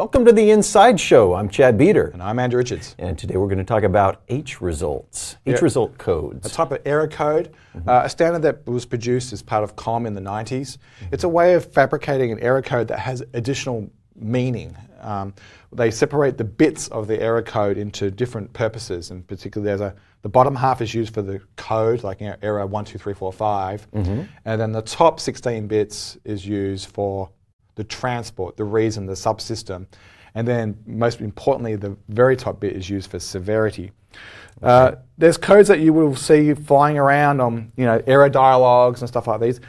Welcome to the Inside Show. I'm Chad Beeder. And I'm Andrew Richards. And today we're going to talk about HRESULTs, H Yeah. result codes. A type of error code, uh, a standard that was produced as part of COM in the 90s. It's a way of fabricating an error code that has additional meaning. Um, they separate the bits of the error code into different purposes, and particularly there's a the bottom half is used for the code, like you know, error one, two, three, four, five, and then the top 16 bits is used for the transport, the reason, the subsystem, and then most importantly, the very top bit is used for severity. Uh, there's codes that you will see flying around on, you know, error dialogues and stuff like these.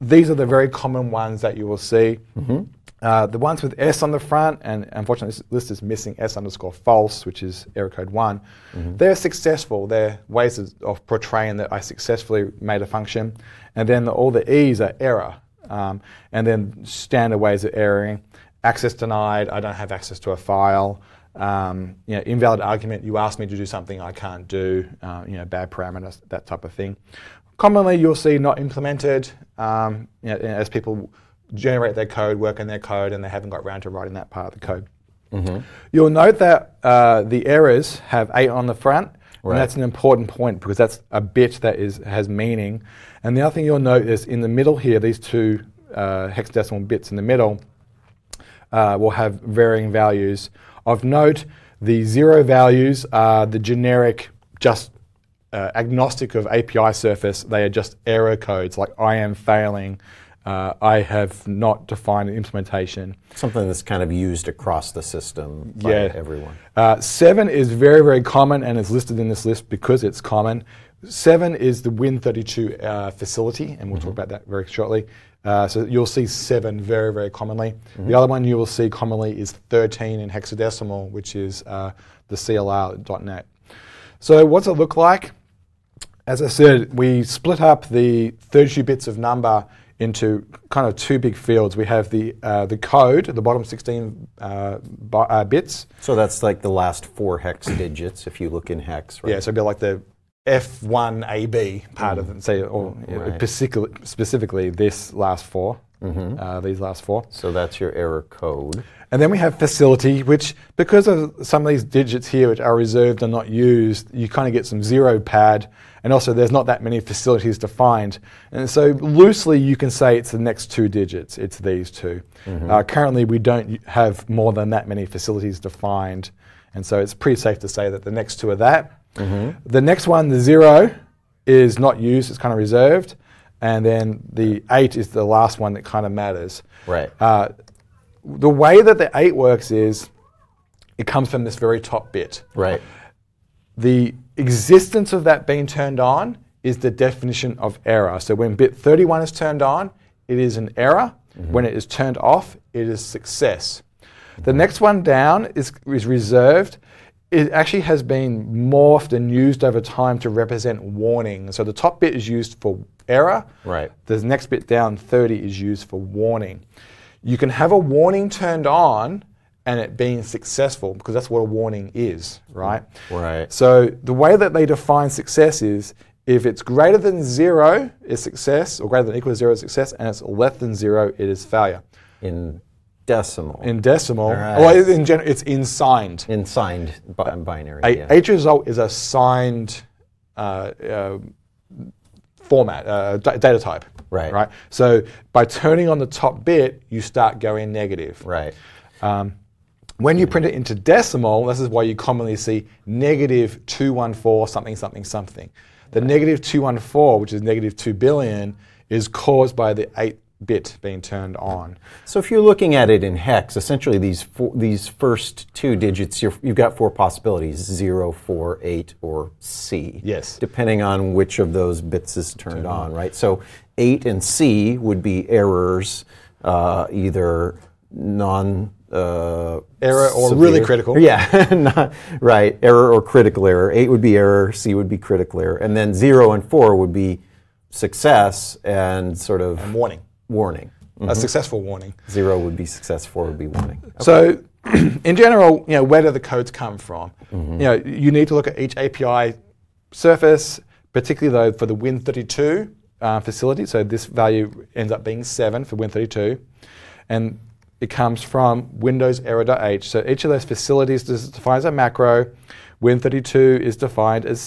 These are the very common ones that you will see. Uh, the ones with S on the front, and unfortunately this list is missing S underscore false, which is error code one, they're successful. They're ways of, of portraying that I successfully made a function. And then the, all the E's are error. Um, and then standard ways of erroring. Access denied, I don't have access to a file. Um, you know, invalid argument, you asked me to do something I can't do. Uh, you know, bad parameters, that type of thing. Commonly, you'll see not implemented um, you know, as people generate their code, work in their code, and they haven't got around to writing that part of the code. You'll note that uh, the errors have eight on the front, Right. and that's an important point because that's a bit that is has meaning. And the other thing you'll note is in the middle here, these two uh, hexadecimal bits in the middle uh, will have varying values. Of note, the zero values are the generic, just uh, agnostic of API surface. They are just error codes, like I am failing. Uh, I have not defined an implementation. Something that's kind of used across the system by Yeah. everyone. Uh, seven is very, very common and is listed in this list because it's common. Seven is the Win32 uh, facility, and we'll talk about that very shortly. Uh, so you'll see seven very, very commonly. The other one you will see commonly is 13 in hexadecimal, which is uh, the CLR.NET. So what's it look like? As I said, we split up the 32 bits of number into kind of two big fields. We have the uh, the code, the bottom 16 uh, uh, bits, So that's like the last four hex digits if you look in hex, right? Yeah, so it'd be like the F1AB part of it, say, or Right. specifically, specifically this last 4 uh, these last four. So that's your error code. And then we have facility, which because of some of these digits here which are reserved and not used, you kind of get some zero pad, and also there's not that many facilities defined. And so loosely you can say it's the next two digits, it's these 2 Uh, currently we don't have more than that many facilities defined, and so it's pretty safe to say that the next two are that. The next one, the zero, is not used, it's kind of reserved. And then the eight is the last one that kind of matters. Right. Uh, the way that the 8 works is it comes from this very top bit. Right. The existence of that being turned on is the definition of error. So when bit 31 is turned on, it is an error. When it is turned off, it is success. The next one down is, is reserved. It actually has been morphed and used over time to represent warning. So the top bit is used for error. Right. The next bit down, 30, is used for warning. You can have a warning turned on and it being successful because that's what a warning is, right? Right. So the way that they define success is if it's greater than zero is success, or greater than or equal to zero is success, and it's less than zero, it is failure. In decimal. In decimal, right. well, in general, it's in signed. in signed bi- binary. A yeah. HRESULT is a signed uh, uh, format, uh, da- data type. Right. Right. So by turning on the top bit, you start going negative. right. When you print it into decimal, this is why you commonly see negative 214 something something something. The negative 214, which is negative 2 billion, is caused by the 8 bit being turned on. So if you're looking at it in hex, essentially these four, these first two digits, you're, you've got four possibilities: zero, four, eight, or C. Yes. Depending on which of those bits is turned on, right? So eight and C would be errors, uh, either non. Uh, Error or severe- really critical. Yeah, not- right. Error or critical error. Eight would be error. C would be critical error, and then zero and four would be success and sort of And warning. Warning. A successful warning. Zero would be successful, would be warning. So, in general, you know, where do the codes come from? You know, you need to look at each API surface, particularly though for the Win32 uh, facility. So this value ends up being seven for Win32, and it comes from Windows error.h. So each of those facilities is defined as a macro. Win32 is defined as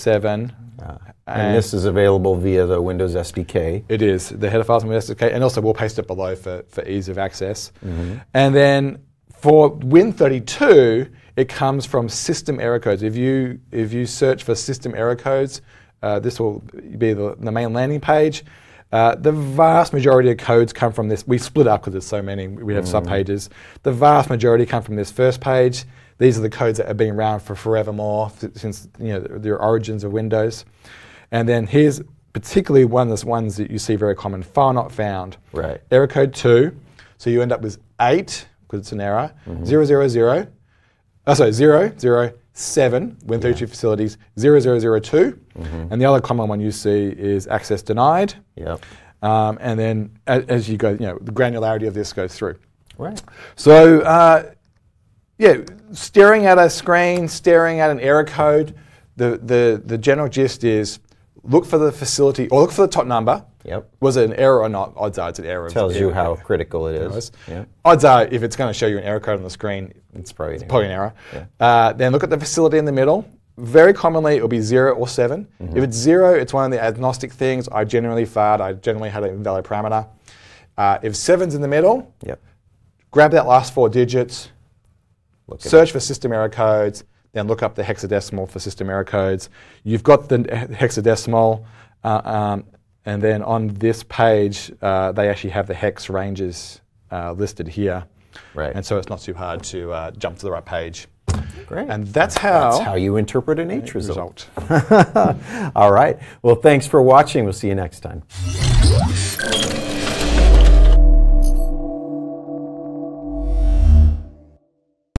7. And, this is available via the Windows SDK. It is the header files in Windows SDK, and also we'll paste it below for, for ease of access. And then for Win32, it comes from system error codes. If you if you search for system error codes, uh, this will be the, the main landing page. Uh, the vast majority of codes come from this. We split up because there's so many. We have subpages. The vast majority come from this first page. These are the codes that have been around for forevermore since you know the, origins of Windows. And then here's particularly one of the ones that you see very common: file not found. Right. Error code two. So you end up with eight because it's an error. Zero zero zero. Oh, sorry, zero zero seven. Win32 facilities zero zero zero two. And the other common one you see is access denied. Yep. Um, and then as, as you go, you know, the granularity of this goes through. Right. So, uh, yeah, staring at a screen, staring at an error code, the, the, the general gist is look for the facility or look for the top number. Yep. Was it an error or not? Odds are it's an error. Tells you Error- how critical it is. Yeah. Odds are if it's going to show you an error code on the screen, It's probably, probably an error. Yeah. Uh, then look at the facility in the middle. Very commonly, it'll be zero or 7 Mm-hmm. If it's zero, it's one of the agnostic things. I generally fired. I generally had an invalid parameter. Uh, if seven's in the middle, Yep. grab that last four digits, search for system error codes, then look up the hexadecimal for system error codes. You've got the hexadecimal, uh, um, and then on this page, uh, they actually have the hex ranges uh, listed here. Right. And so it's not too hard to uh, jump to the right page. Great. And that's how, That's how you interpret an HRESULT. result. All right. Well, thanks for watching. We'll see you next time.